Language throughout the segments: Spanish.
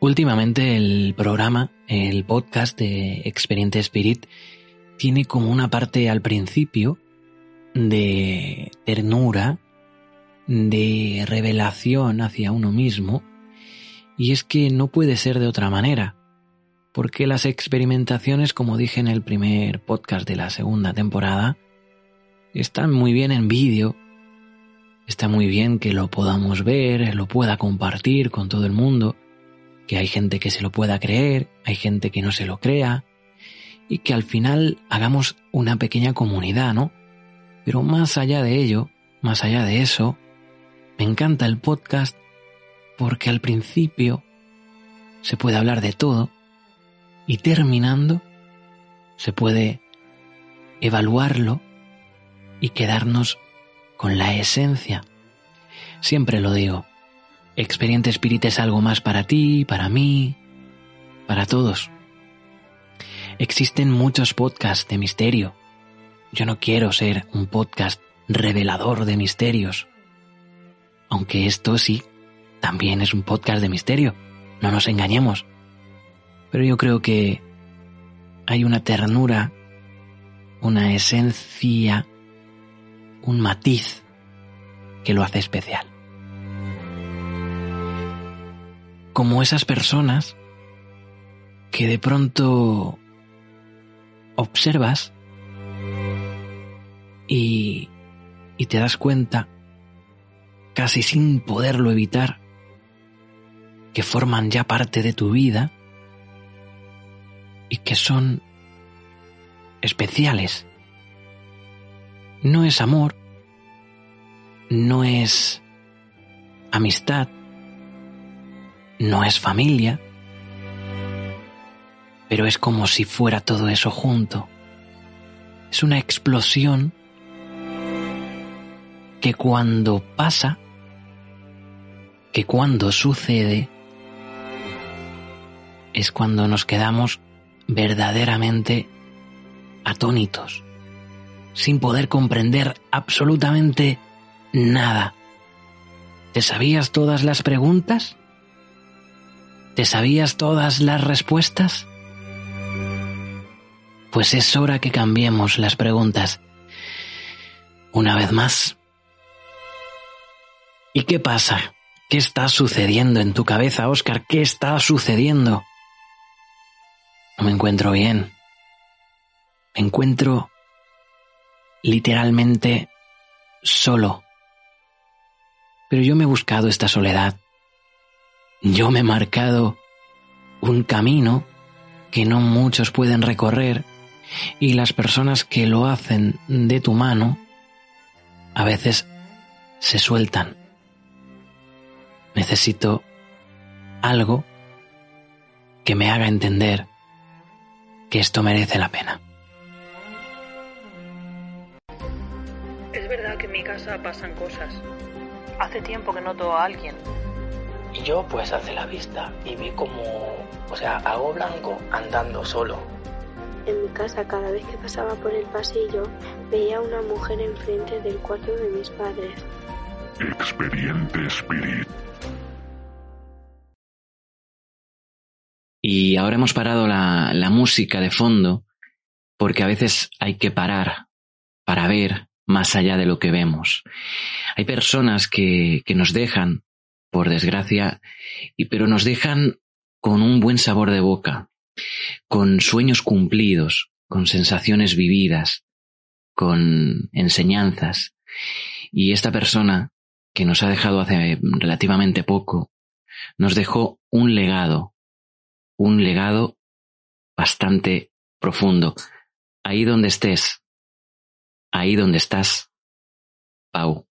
Últimamente el programa, el podcast de Experiente Spirit, tiene como una parte al principio de ternura, de revelación hacia uno mismo, y es que no puede ser de otra manera, porque las experimentaciones, como dije en el primer podcast de la segunda temporada, están muy bien en vídeo, está muy bien que lo podamos ver, lo pueda compartir con todo el mundo, que hay gente que se lo pueda creer, hay gente que no se lo crea, y que al final hagamos una pequeña comunidad, ¿no? Pero más allá de ello, más allá de eso, me encanta el podcast porque al principio se puede hablar de todo y terminando se puede evaluarlo y quedarnos con la esencia. Siempre lo digo, Experiente Spirit es algo más para ti, para mí, para todos. Existen muchos podcasts de misterio. Yo no quiero ser un podcast revelador de misterios. Aunque esto sí, también es un podcast de misterio. No nos engañemos. Pero yo creo que hay una ternura, una esencia, un matiz que lo hace especial. Como esas personas que de pronto observas y, y, te das cuenta, casi sin poderlo evitar, que forman ya parte de tu vida y que son especiales. No es amor, no es amistad, no es familia, pero es como si fuera todo eso junto. Es una explosión que cuando pasa, que cuando sucede, es cuando nos quedamos verdaderamente atónitos, sin poder comprender absolutamente nada. ¿Te sabías todas las preguntas? ¿Te sabías todas las respuestas? Pues es hora que cambiemos las preguntas. Una vez más. ¿Y qué pasa? ¿Qué está sucediendo en tu cabeza, Oscar? ¿Qué está sucediendo? No me encuentro bien. Me encuentro literalmente solo. Pero yo me he buscado esta soledad yo me he marcado un camino que no muchos pueden recorrer y las personas que lo hacen de tu mano a veces se sueltan. Necesito algo que me haga entender que esto merece la pena. Es verdad que en mi casa pasan cosas. Hace tiempo que noto a alguien y yo pues hace la vista y vi como, o sea, algo blanco andando solo. En mi casa cada vez que pasaba por el pasillo veía a una mujer enfrente del cuarto de mis padres. Experiente Spirit. Y ahora hemos parado la, la música de fondo porque a veces hay que parar para ver más allá de lo que vemos. Hay personas que, que nos dejan por desgracia, y pero nos dejan con un buen sabor de boca, con sueños cumplidos, con sensaciones vividas, con enseñanzas. Y esta persona, que nos ha dejado hace relativamente poco, nos dejó un legado, un legado bastante profundo. Ahí donde estés, ahí donde estás, Pau,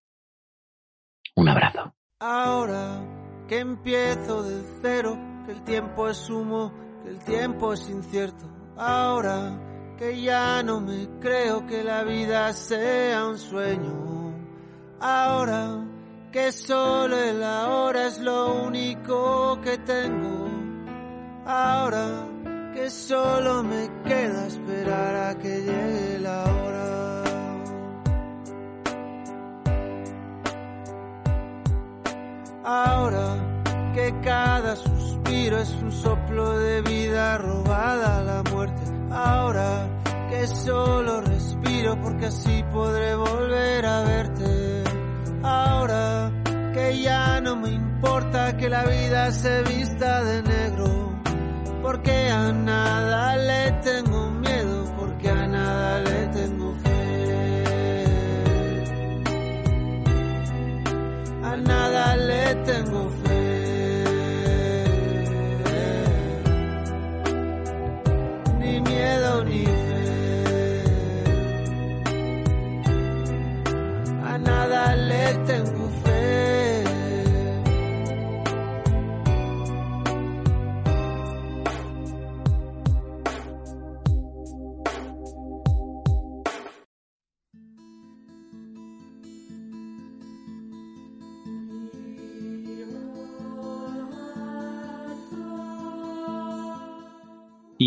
Un abrazo. Ahora que empiezo de cero, que el tiempo es humo, que el tiempo es incierto. Ahora que ya no me creo que la vida sea un sueño. Ahora que solo el ahora es lo único que tengo. Ahora que solo me queda esperar a que llegue la hora. Ahora que cada suspiro es un soplo de vida robada a la muerte. Ahora que solo respiro porque así podré volver a verte. Ahora que ya no me importa que la vida se vista de negro. Porque a nada le tengo miedo, nada le tengo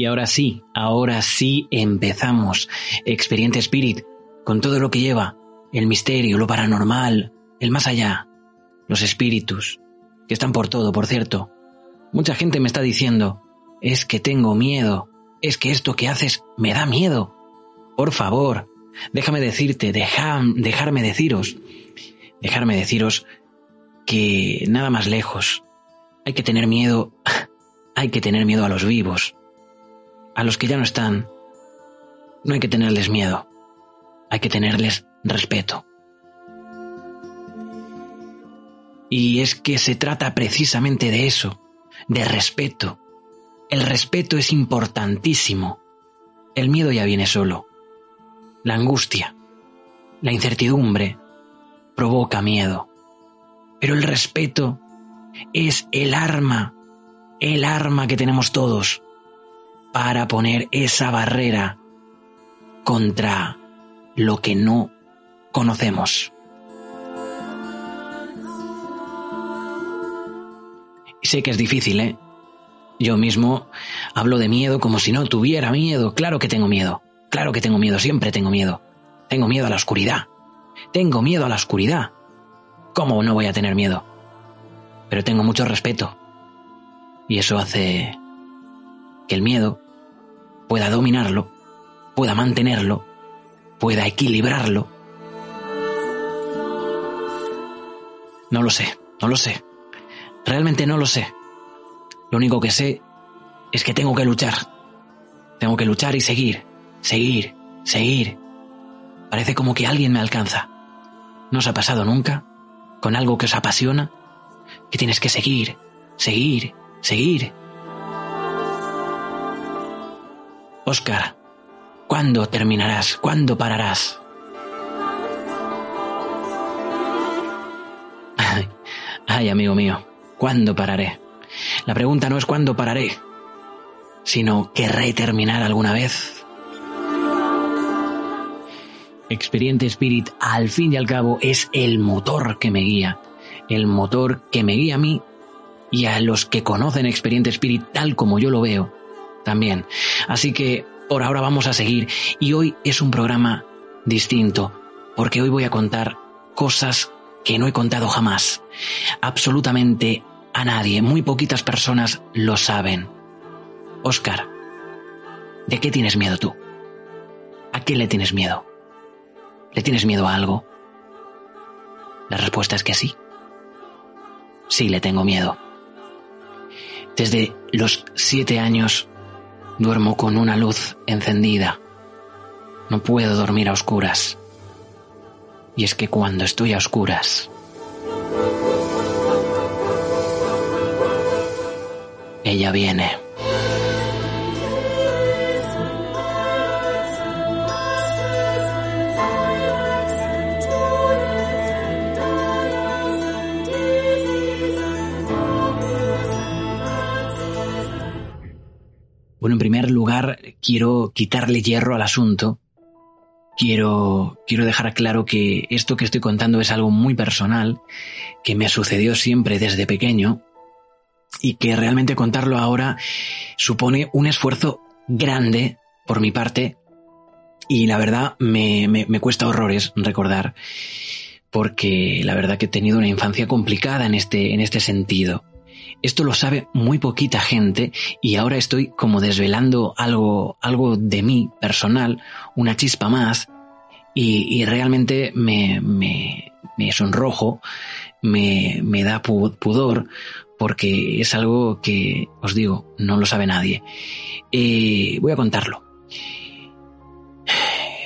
Y ahora sí, ahora sí empezamos. Experiente Spirit, con todo lo que lleva, el misterio, lo paranormal, el más allá, los espíritus, que están por todo, por cierto. Mucha gente me está diciendo, es que tengo miedo, es que esto que haces me da miedo. Por favor, déjame decirte, deja- dejarme deciros, dejarme deciros que nada más lejos. Hay que tener miedo, hay que tener miedo a los vivos. A los que ya no están, no hay que tenerles miedo, hay que tenerles respeto. Y es que se trata precisamente de eso, de respeto. El respeto es importantísimo. El miedo ya viene solo. La angustia, la incertidumbre, provoca miedo. Pero el respeto es el arma, el arma que tenemos todos para poner esa barrera contra lo que no conocemos. Sé que es difícil, ¿eh? Yo mismo hablo de miedo como si no tuviera miedo. Claro que tengo miedo. Claro que tengo miedo. Siempre tengo miedo. Tengo miedo a la oscuridad. Tengo miedo a la oscuridad. ¿Cómo no voy a tener miedo? Pero tengo mucho respeto. Y eso hace que el miedo pueda dominarlo, pueda mantenerlo, pueda equilibrarlo. No lo sé, no lo sé. Realmente no lo sé. Lo único que sé es que tengo que luchar. Tengo que luchar y seguir, seguir, seguir. Parece como que alguien me alcanza. ¿No os ha pasado nunca? Con algo que os apasiona, que tienes que seguir, seguir, seguir. Oscar, ¿cuándo terminarás? ¿Cuándo pararás? Ay, amigo mío, ¿cuándo pararé? La pregunta no es cuándo pararé, sino ¿querré terminar alguna vez? Experiente Spirit, al fin y al cabo, es el motor que me guía, el motor que me guía a mí y a los que conocen Experiente Spirit tal como yo lo veo también. Así que por ahora vamos a seguir y hoy es un programa distinto porque hoy voy a contar cosas que no he contado jamás. Absolutamente a nadie, muy poquitas personas lo saben. Oscar, ¿de qué tienes miedo tú? ¿A qué le tienes miedo? ¿Le tienes miedo a algo? La respuesta es que sí. Sí, le tengo miedo. Desde los siete años duermo con una luz encendida. No puedo dormir a oscuras. Y es que cuando estoy a oscuras, ella viene. Bueno, en primer lugar, quiero quitarle hierro al asunto. Quiero, quiero dejar claro que esto que estoy contando es algo muy personal, que me sucedió siempre desde pequeño y que realmente contarlo ahora supone un esfuerzo grande por mi parte y la verdad me, me, me cuesta horrores recordar porque la verdad que he tenido una infancia complicada en este, en este sentido. Esto lo sabe muy poquita gente y ahora estoy como desvelando algo, algo de mí personal, una chispa más, y, realmente me, me, me sonrojo, me, me da pudor, porque es algo que, os digo, no lo sabe nadie. Eh, voy a contarlo.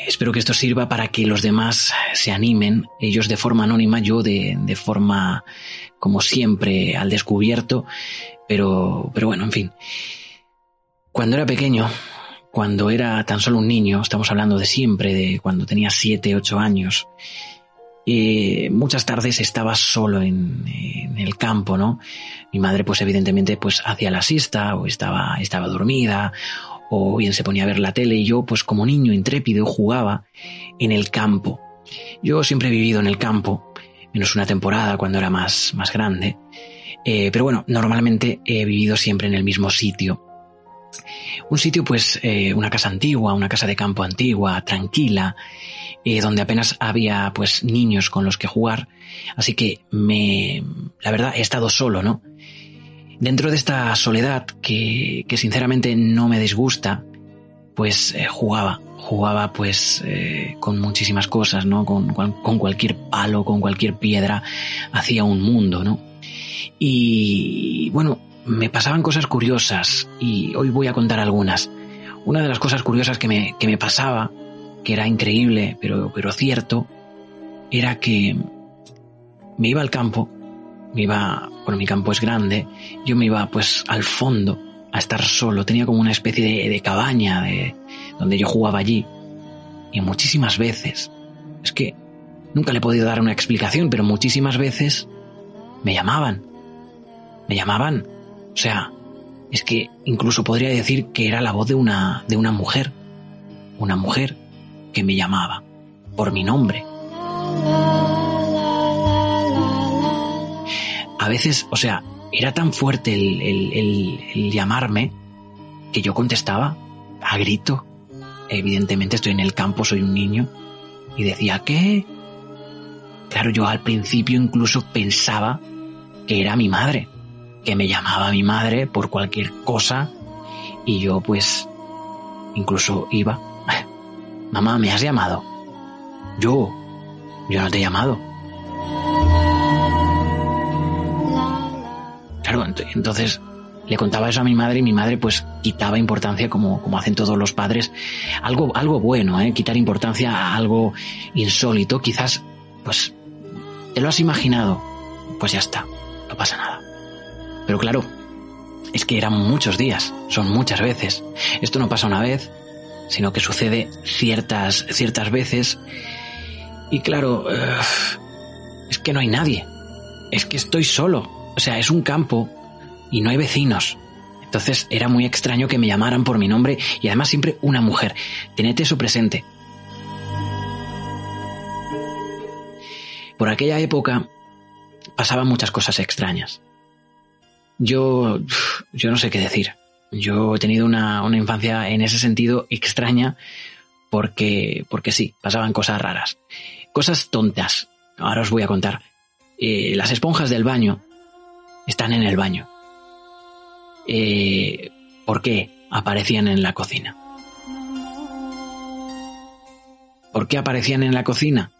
Espero que esto sirva para que los demás se animen, ellos de forma anónima, yo de, de forma, como siempre, al descubierto, pero, pero bueno, en fin. Cuando era pequeño, cuando era tan solo un niño, estamos hablando de siempre, de cuando tenía siete, ocho años, eh, muchas tardes estaba solo en, en, el campo, ¿no? Mi madre, pues evidentemente, pues hacía la siesta, o estaba, estaba dormida, o bien se ponía a ver la tele y yo, pues como niño intrépido, jugaba en el campo. Yo siempre he vivido en el campo, menos una temporada cuando era más, más grande, eh, pero bueno, normalmente he vivido siempre en el mismo sitio. Un sitio, pues, eh, una casa antigua, una casa de campo antigua, tranquila, eh, donde apenas había, pues, niños con los que jugar. Así que me, la verdad, he estado solo, ¿no? Dentro de esta soledad que, que sinceramente no me disgusta, pues eh, jugaba, jugaba pues eh, con muchísimas cosas, ¿no? Con, con, cualquier palo, con cualquier piedra, hacía un mundo, ¿no? Y bueno, me pasaban cosas curiosas y hoy voy a contar algunas. Una de las cosas curiosas que me, que me pasaba, que era increíble, pero, pero cierto, era que me iba al campo me iba, bueno, mi campo es grande, yo me iba pues al fondo a estar solo, tenía como una especie de, de cabaña de, donde yo jugaba allí. Y muchísimas veces, es que nunca le he podido dar una explicación, pero muchísimas veces me llamaban. Me llamaban. O sea, es que incluso podría decir que era la voz de una, de una mujer. Una mujer que me llamaba por mi nombre. a veces, o sea, era tan fuerte el, el, llamarme que yo contestaba a grito. Evidentemente estoy en el campo, soy un niño. Y decía, ¿qué? Claro, yo al principio incluso pensaba que era mi madre, que me llamaba mi madre por cualquier cosa. Y yo pues incluso iba. Mamá, ¿me has llamado? Yo, yo no te he llamado. Entonces le contaba eso a mi madre y mi madre pues quitaba importancia como, como hacen todos los padres. Algo, algo bueno, ¿eh? quitar importancia a algo insólito. Quizás, pues, te lo has imaginado. Pues ya está, no pasa nada. Pero claro, es que eran muchos días, son muchas veces. Esto no pasa una vez, sino que sucede ciertas, ciertas veces. Y claro, uh, es que no hay nadie. Es que estoy solo. O sea, es un campo y no hay vecinos. Entonces era muy extraño que me llamaran por mi nombre y además siempre una mujer. Tened eso presente. Por aquella época pasaban muchas cosas extrañas. Yo, yo no sé qué decir. Yo he tenido una, una infancia en ese sentido extraña porque, porque sí, pasaban cosas raras. Cosas tontas. Ahora os voy a contar. Eh, las esponjas del baño están en el baño. Eh, ¿Por qué aparecían en la cocina? ¿Por qué aparecían en la cocina?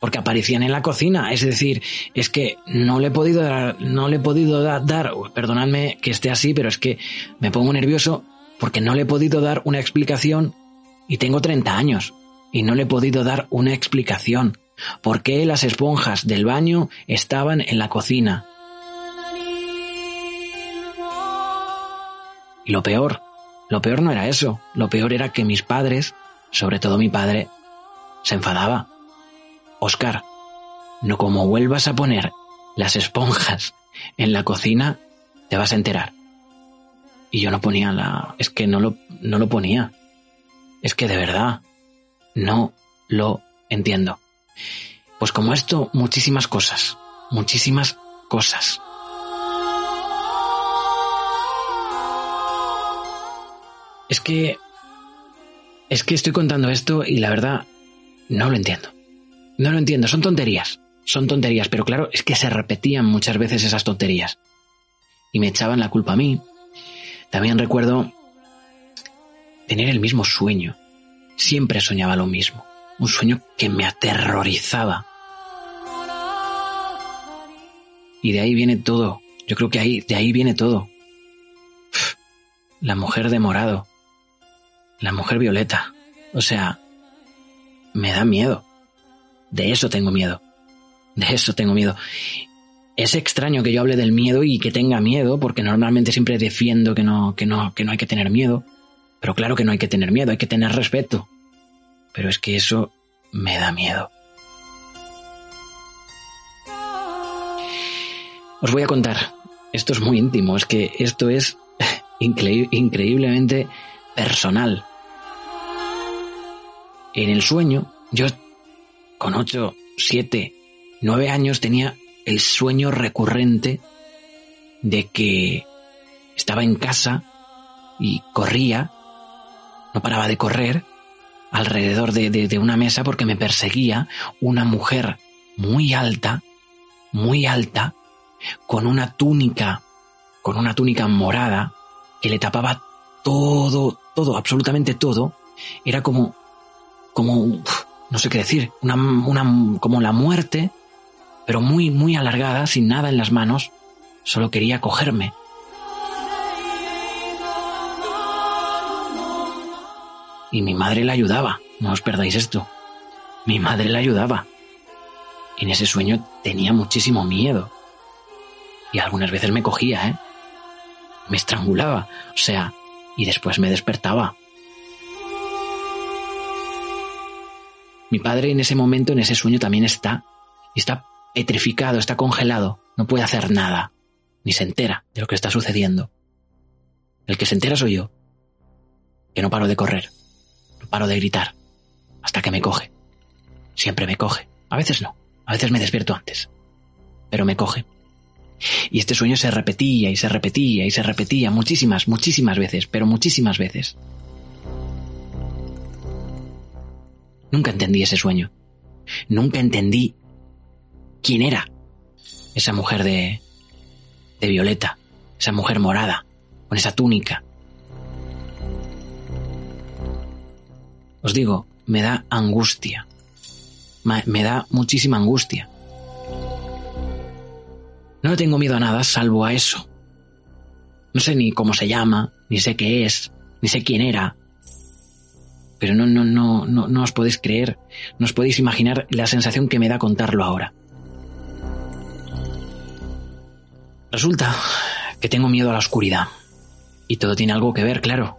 Porque aparecían en la cocina, es decir, es que no le he podido dar, no le he podido dar, dar, perdonadme que esté así, pero es que me pongo nervioso porque no le he podido dar una explicación y tengo 30 años y no le he podido dar una explicación. ¿Por qué las esponjas del baño estaban en la cocina? Y lo peor, lo peor no era eso, lo peor era que mis padres, sobre todo mi padre, se enfadaba. Oscar, no como vuelvas a poner las esponjas en la cocina, te vas a enterar. y yo no ponía la... Es que no lo, no lo ponía. Es que de verdad, no lo entiendo. Pues como esto, muchísimas cosas. Muchísimas cosas. Es que... Es que estoy contando esto y la verdad no lo entiendo. No lo entiendo, son tonterías. Son tonterías, pero claro, es que se repetían muchas veces esas tonterías. Y me echaban la culpa a mí. También recuerdo tener el mismo sueño. Siempre soñaba lo mismo. Un sueño que me aterrorizaba. Y de ahí viene todo. Yo creo que ahí, de ahí viene todo. La mujer de morado. La mujer violeta. O sea, me da miedo. De eso tengo miedo. De eso tengo miedo. Es extraño que yo hable del miedo y que tenga miedo, porque normalmente siempre defiendo que no, que no, que no hay que tener miedo. Pero claro que no hay que tener miedo, hay que tener respeto. Pero es que eso me da miedo. Os voy a contar. Esto es muy íntimo, es que esto es increíblemente personal. En el sueño, yo con 8, 7, 9 años tenía el sueño recurrente de que estaba en casa y corría, no paraba de correr alrededor de, de, una mesa porque me perseguía una mujer muy alta, muy alta, con una túnica, con una túnica morada que le tapaba todo, todo, absolutamente todo. Era como, como, no sé qué decir, una, una, como la muerte, pero muy, muy alargada, sin nada en las manos. Solo quería cogerme. Y mi madre la ayudaba, no os perdáis esto. Mi madre la ayudaba. En ese sueño tenía muchísimo miedo. Y algunas veces me cogía, ¿eh? Me estrangulaba, o sea, y después me despertaba. Mi padre en ese momento, en ese sueño, también está. Está petrificado, está congelado. No puede hacer nada. Ni se entera de lo que está sucediendo. El que se entera soy yo. Que no paro de correr. No paro de gritar. Hasta que me coge. Siempre me coge. A veces no. A veces me despierto antes. Pero me coge. Y este sueño se repetía y se repetía y se repetía muchísimas, muchísimas veces, pero muchísimas veces. Nunca entendí ese sueño. Nunca entendí quién era esa mujer de, de violeta, esa mujer morada, con esa túnica. Os digo, me da angustia. Me da muchísima angustia. No le tengo miedo a nada salvo a eso. No sé ni cómo se llama, ni sé qué es, ni sé quién era. Pero no, no, no, no, no os podéis creer, no os podéis imaginar la sensación que me da contarlo ahora. Resulta que tengo miedo a la oscuridad. Y todo tiene algo que ver, claro.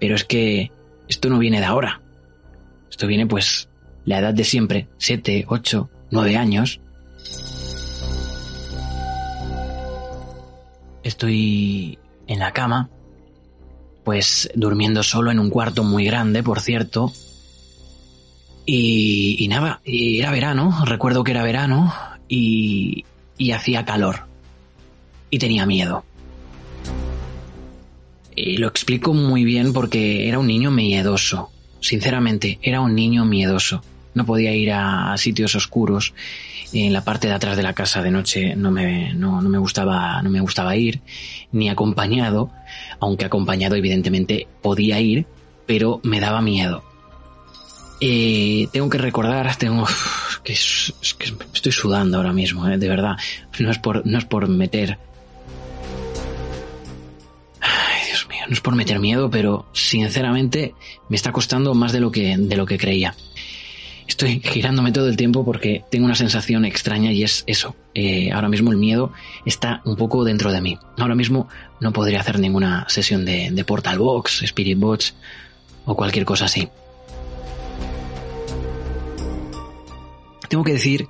Pero es que esto no viene de ahora. Esto viene pues la edad de siempre, siete, ocho, nueve años. estoy en la cama, pues durmiendo solo en un cuarto muy grande, por cierto. Y, nada, era verano, recuerdo que era verano y, y hacía calor. Y tenía miedo. Y lo explico muy bien porque era un niño miedoso. Sinceramente, era un niño miedoso. No podía ir a sitios oscuros en la parte de atrás de la casa de noche no me, no, me gustaba, no me gustaba ir, ni acompañado, aunque acompañado evidentemente podía ir, pero me daba miedo. Eh, tengo que recordar, tengo que, es, que estoy sudando ahora mismo, eh, de verdad. No es por, no es por meter. Ay, Dios mío, no es por meter miedo, pero sinceramente me está costando más de lo que, de lo que creía estoy girándome todo el tiempo porque tengo una sensación extraña y es eso. Eh, ahora mismo el miedo está un poco dentro de mí. Ahora mismo no podría hacer ninguna sesión de, de Portal Box, Spirit Box o cualquier cosa así. Tengo que decir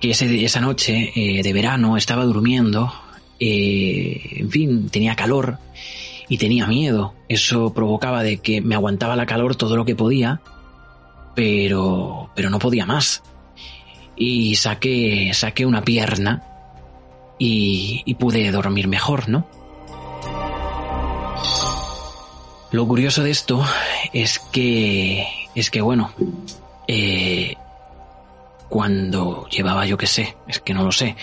que esa noche eh, de verano estaba durmiendo eh, en fin, tenía calor y tenía miedo. Eso provocaba de que me aguantaba la calor todo lo que podía, pero, pero no podía más. Y saqué, saqué una pierna y, y pude dormir mejor, ¿no? Lo curioso de esto es que, es que bueno, eh, cuando llevaba, yo qué sé, es que no lo sé,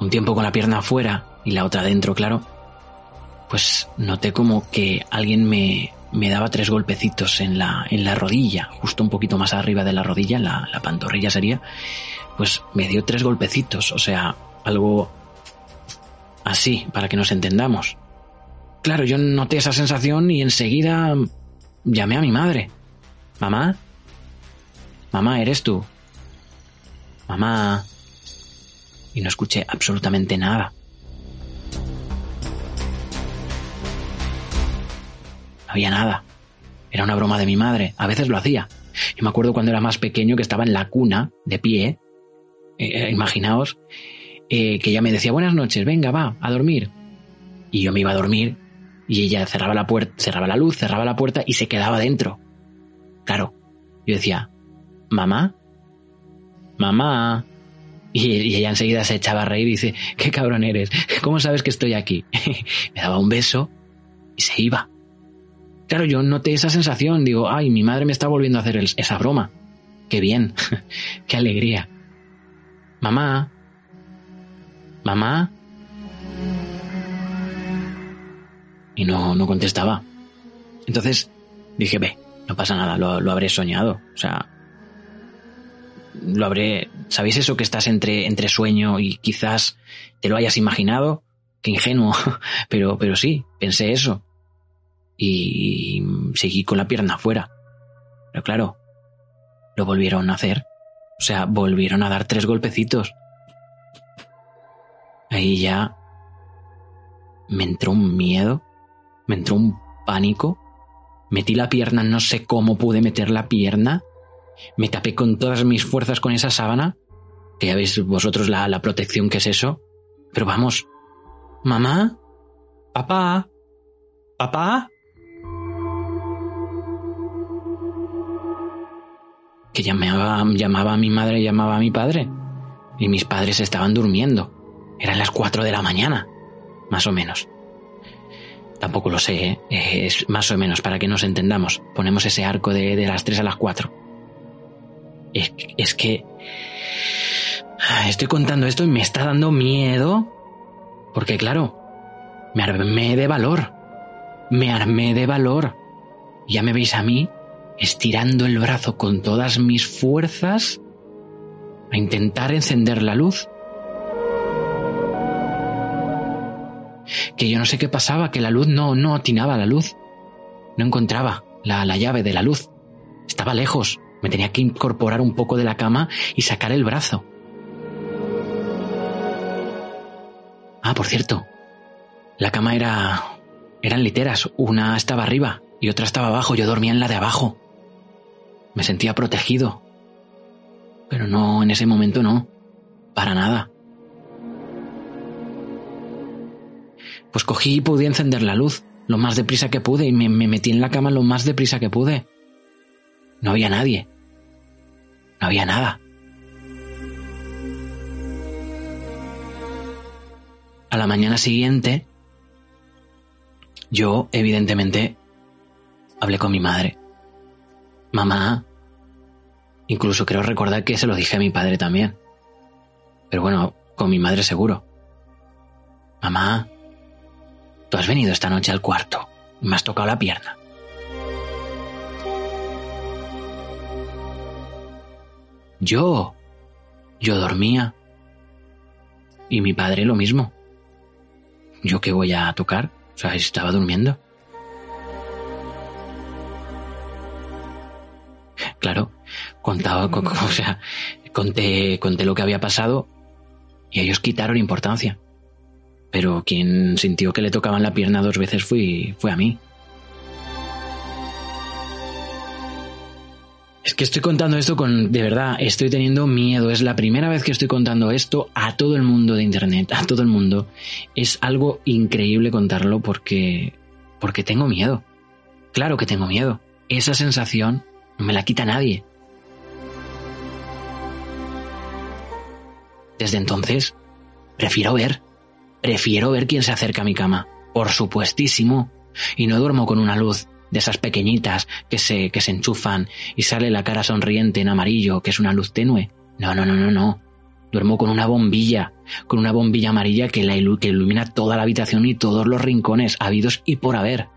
un tiempo con la pierna afuera y la otra dentro, claro, pues noté como que alguien me, me daba tres golpecitos en la, en la rodilla, justo un poquito más arriba de la rodilla, la, la pantorrilla sería, pues me dio tres golpecitos, o sea, algo así, para que nos entendamos. Claro, yo noté esa sensación y enseguida llamé a mi madre. Mamá, mamá, ¿eres tú? Mamá. Y no escuché absolutamente nada. Había nada. Era una broma de mi madre. A veces lo hacía. Yo me acuerdo cuando era más pequeño que estaba en la cuna, de pie. eh, imaginaos, eh, que ella me decía, buenas noches, venga, va, a dormir. Y yo me iba a dormir y ella cerraba la puerta, cerraba la luz, cerraba la puerta y se quedaba dentro. Claro, yo decía, mamá, mamá. Y, y ella enseguida se echaba a reír y dice, qué cabrón eres, ¿cómo sabes que estoy aquí? me daba un beso y se iba. Claro, yo noté esa sensación, digo, ay, mi madre me está volviendo a hacer esa broma. Qué bien, qué alegría. Mamá, mamá. Y no, no contestaba. Entonces dije, ve, no pasa nada, lo, lo habré soñado. O sea, lo habré... ¿Sabéis eso que estás entre, entre sueño y quizás te lo hayas imaginado? Qué ingenuo. Pero, pero sí, pensé eso. Y seguí con la pierna afuera. Pero claro, lo volvieron a hacer. O sea, volvieron a dar tres golpecitos. Ahí ya me entró un miedo, me entró un pánico. Metí la pierna, no sé cómo pude meter la pierna. Me tapé con todas mis fuerzas con esa sábana. Que ya veis vosotros la, la protección que es eso. Pero vamos, mamá, papá, papá. Que llamaba, llamaba a mi madre, llamaba a mi padre. Y mis padres estaban durmiendo. Eran las cuatro de la mañana, más o menos. Tampoco lo sé, ¿eh? es más o menos para que nos entendamos. Ponemos ese arco de, de las tres a las cuatro. Es, es que estoy contando esto y me está dando miedo. Porque claro, me armé de valor. Me armé de valor. Ya me veis a mí estirando el brazo con todas mis fuerzas a intentar encender la luz. Que yo no sé qué pasaba, que la luz no, no atinaba la luz. No encontraba la, la llave de la luz. Estaba lejos. Me tenía que incorporar un poco de la cama y sacar el brazo. Ah, por cierto. La cama era... eran literas. Una estaba arriba y otra estaba abajo. Yo dormía en la de abajo. Me sentía protegido. Pero no, en ese momento no. Para nada. Pues cogí y pude encender la luz lo más deprisa que pude y me, me metí en la cama lo más deprisa que pude. No había nadie. No había nada. A la mañana siguiente, yo, evidentemente, hablé con mi madre. Mamá, incluso creo recordar que se lo dije a mi padre también. Pero bueno, con mi madre seguro. Mamá, tú has venido esta noche al cuarto y me has tocado la pierna. Yo, yo dormía. Y mi padre lo mismo. ¿Yo qué voy a tocar? O sea, estaba durmiendo. Claro, contaba, co- co- o sea, conté, conté lo que había pasado y ellos quitaron importancia. Pero quien sintió que le tocaban la pierna dos veces fue a mí. Es que estoy contando esto con, de verdad, estoy teniendo miedo. Es la primera vez que estoy contando esto a todo el mundo de Internet, a todo el mundo. Es algo increíble contarlo porque, porque tengo miedo. Claro que tengo miedo. Esa sensación no me la quita nadie. Desde entonces, prefiero ver. Prefiero ver quién se acerca a mi cama. Por supuestísimo. Y no duermo con una luz de esas pequeñitas que se, que se enchufan y sale la cara sonriente en amarillo, que es una luz tenue. No, no, no, no, no. Duermo con una bombilla, con una bombilla amarilla que, que ilumina toda la habitación y todos los rincones habidos y por haber.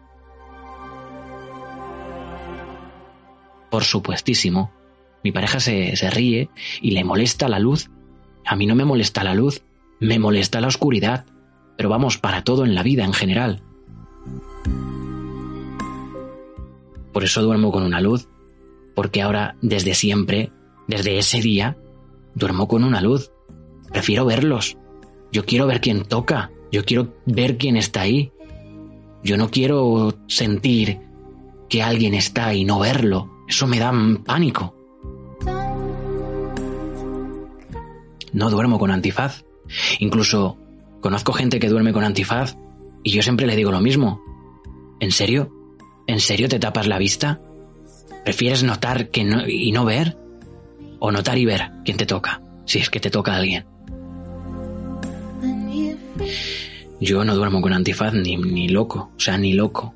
Por supuestísimo. Mi pareja se, se ríe y le molesta la luz. A mí no me molesta la luz, me molesta la oscuridad. Pero vamos, para todo en la vida en general. Por eso duermo con una luz, porque ahora, desde siempre, desde ese día, duermo con una luz. Prefiero verlos. Yo quiero ver quién toca. Yo quiero ver quién está ahí. Yo no quiero sentir que alguien está y no verlo. Eso me da pánico. No duermo con antifaz. Incluso conozco gente que duerme con antifaz y yo siempre le digo lo mismo. ¿En serio? ¿En serio te tapas la vista? ¿Prefieres notar que no, y no ver? ¿O notar y ver quién te toca? Si es que te toca alguien. Yo no duermo con antifaz ni, ni loco, o sea, ni loco.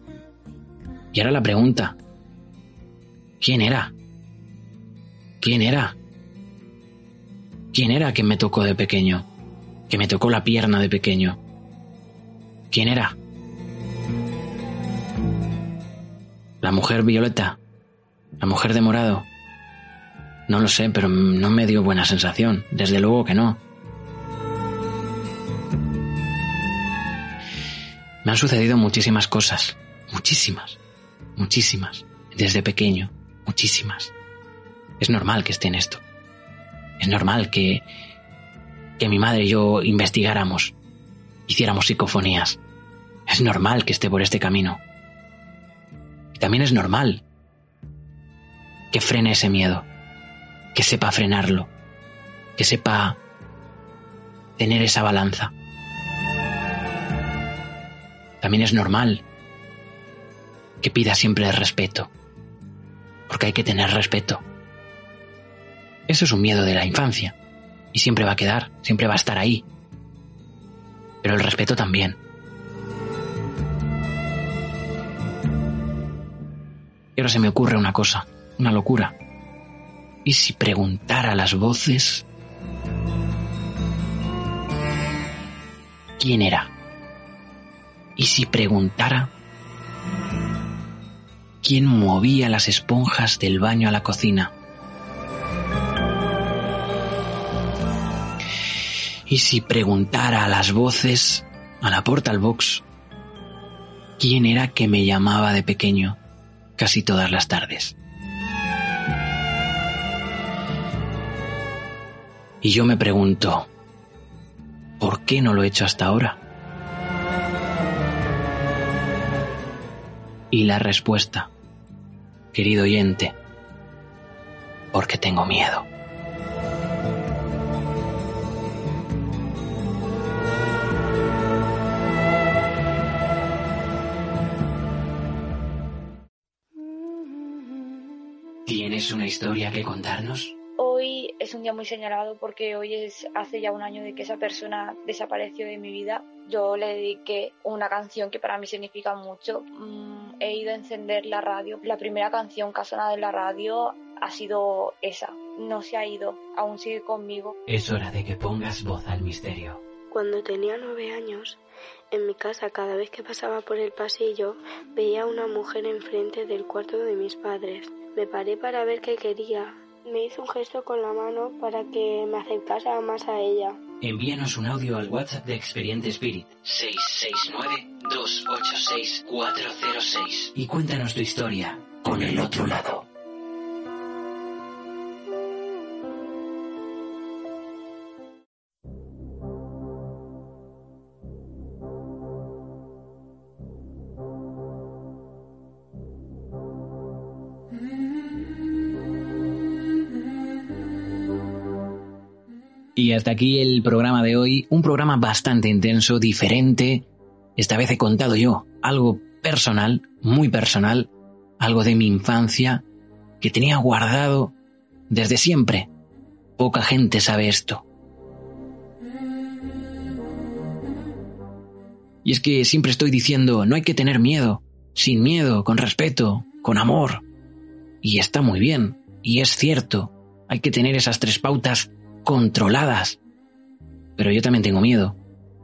Y ahora la pregunta. ¿Quién era? ¿Quién era? ¿Quién era que me tocó de pequeño? Que me tocó la pierna de pequeño. ¿Quién era? La mujer violeta. La mujer de morado. No lo sé, pero no me dio buena sensación. Desde luego que no. Me han sucedido muchísimas cosas. Muchísimas. Muchísimas. Desde pequeño. Muchísimas. Es normal que esté en esto. Es normal que, que mi madre y yo investigáramos. Hiciéramos psicofonías. Es normal que esté por este camino también es normal que frene ese miedo, que sepa frenarlo, que sepa tener esa balanza. También es normal que pida siempre el respeto, porque hay que tener respeto. Eso es un miedo de la infancia y siempre va a quedar, siempre va a estar ahí. Pero el respeto también. Y ahora se me ocurre una cosa, una locura. ¿Y si preguntara a las voces quién era? ¿Y si preguntara quién movía las esponjas del baño a la cocina? ¿Y si preguntara a las voces a la portal box quién era que me llamaba de pequeño? casi todas las tardes. Y yo me pregunto, ¿por qué no lo he hecho hasta ahora? Y la respuesta, querido oyente, porque tengo miedo. ¿Tienes una historia que contarnos? Hoy es un día muy señalado porque hoy es hace ya un año de que esa persona desapareció de mi vida. Yo le dediqué una canción que para mí significa mucho. Mm, he ido a encender la radio. La primera canción que ha sonado en la radio ha sido esa. No se ha ido, aún sigue conmigo. Es hora de que pongas voz al misterio. Cuando tenía nueve años, en mi casa cada vez que pasaba por el pasillo veía a una mujer enfrente del cuarto de mis padres. Me paré para ver qué quería. Me hizo un gesto con la mano para que me acercase más a ella. Envíanos un audio al WhatsApp de Experiente Spirit 669-286-406 y cuéntanos tu historia con el otro lado. Y hasta aquí el programa de hoy, un programa bastante intenso, diferente. Esta vez he contado yo algo personal, muy personal, algo de mi infancia que tenía guardado desde siempre. Poca gente sabe esto. Y es que siempre estoy diciendo, no hay que tener miedo, sin miedo, con respeto, con amor. Y está muy bien, y es cierto, hay que tener esas tres pautas controladas. Pero yo también tengo miedo,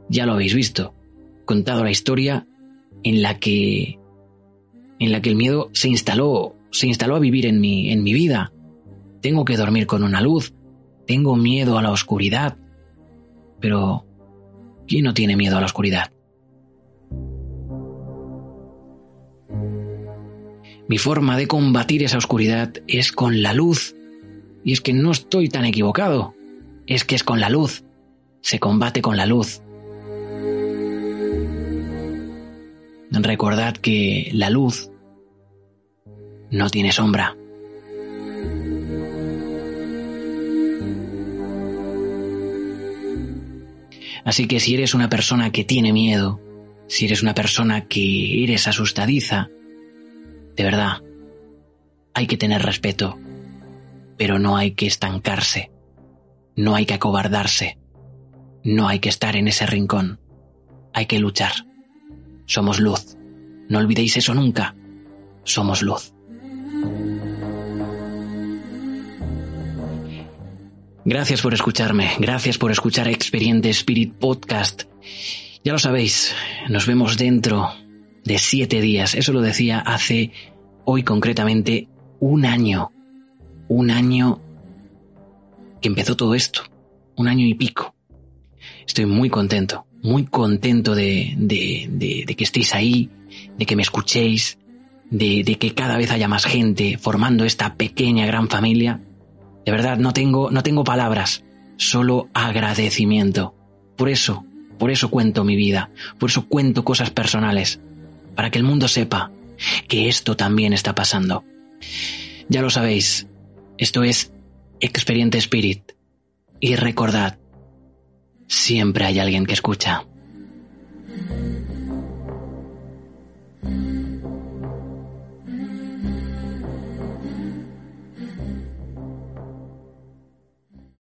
ya lo habéis visto, contado la historia en la que en la que el miedo se instaló, se instaló a vivir en mi en mi vida. Tengo que dormir con una luz, tengo miedo a la oscuridad. Pero ¿quién no tiene miedo a la oscuridad? Mi forma de combatir esa oscuridad es con la luz. Y es que no estoy tan equivocado. Es que es con la luz. Se combate con la luz. Recordad que la luz no tiene sombra. Así que si eres una persona que tiene miedo, si eres una persona que eres asustadiza, de verdad, hay que tener respeto, pero no hay que estancarse, no hay que acobardarse, no hay que estar en ese rincón, hay que luchar. Somos luz, no olvidéis eso nunca, somos luz. Gracias por escucharme, gracias por escuchar Experiente Spirit Podcast. Ya lo sabéis, nos vemos dentro de siete días. Eso lo decía hace hoy concretamente un año. Un año que empezó todo esto. Un año y pico. Estoy muy contento, muy contento de, de, de, que estéis ahí, de que me escuchéis, de, de, que cada vez haya más gente formando esta pequeña gran familia. De verdad, no tengo, no tengo palabras, solo agradecimiento. Por eso, por eso cuento mi vida, por eso cuento cosas personales, para que el mundo sepa que esto también está pasando. Ya lo sabéis, esto es Experiente Spirit. Y recordad, siempre hay alguien que escucha.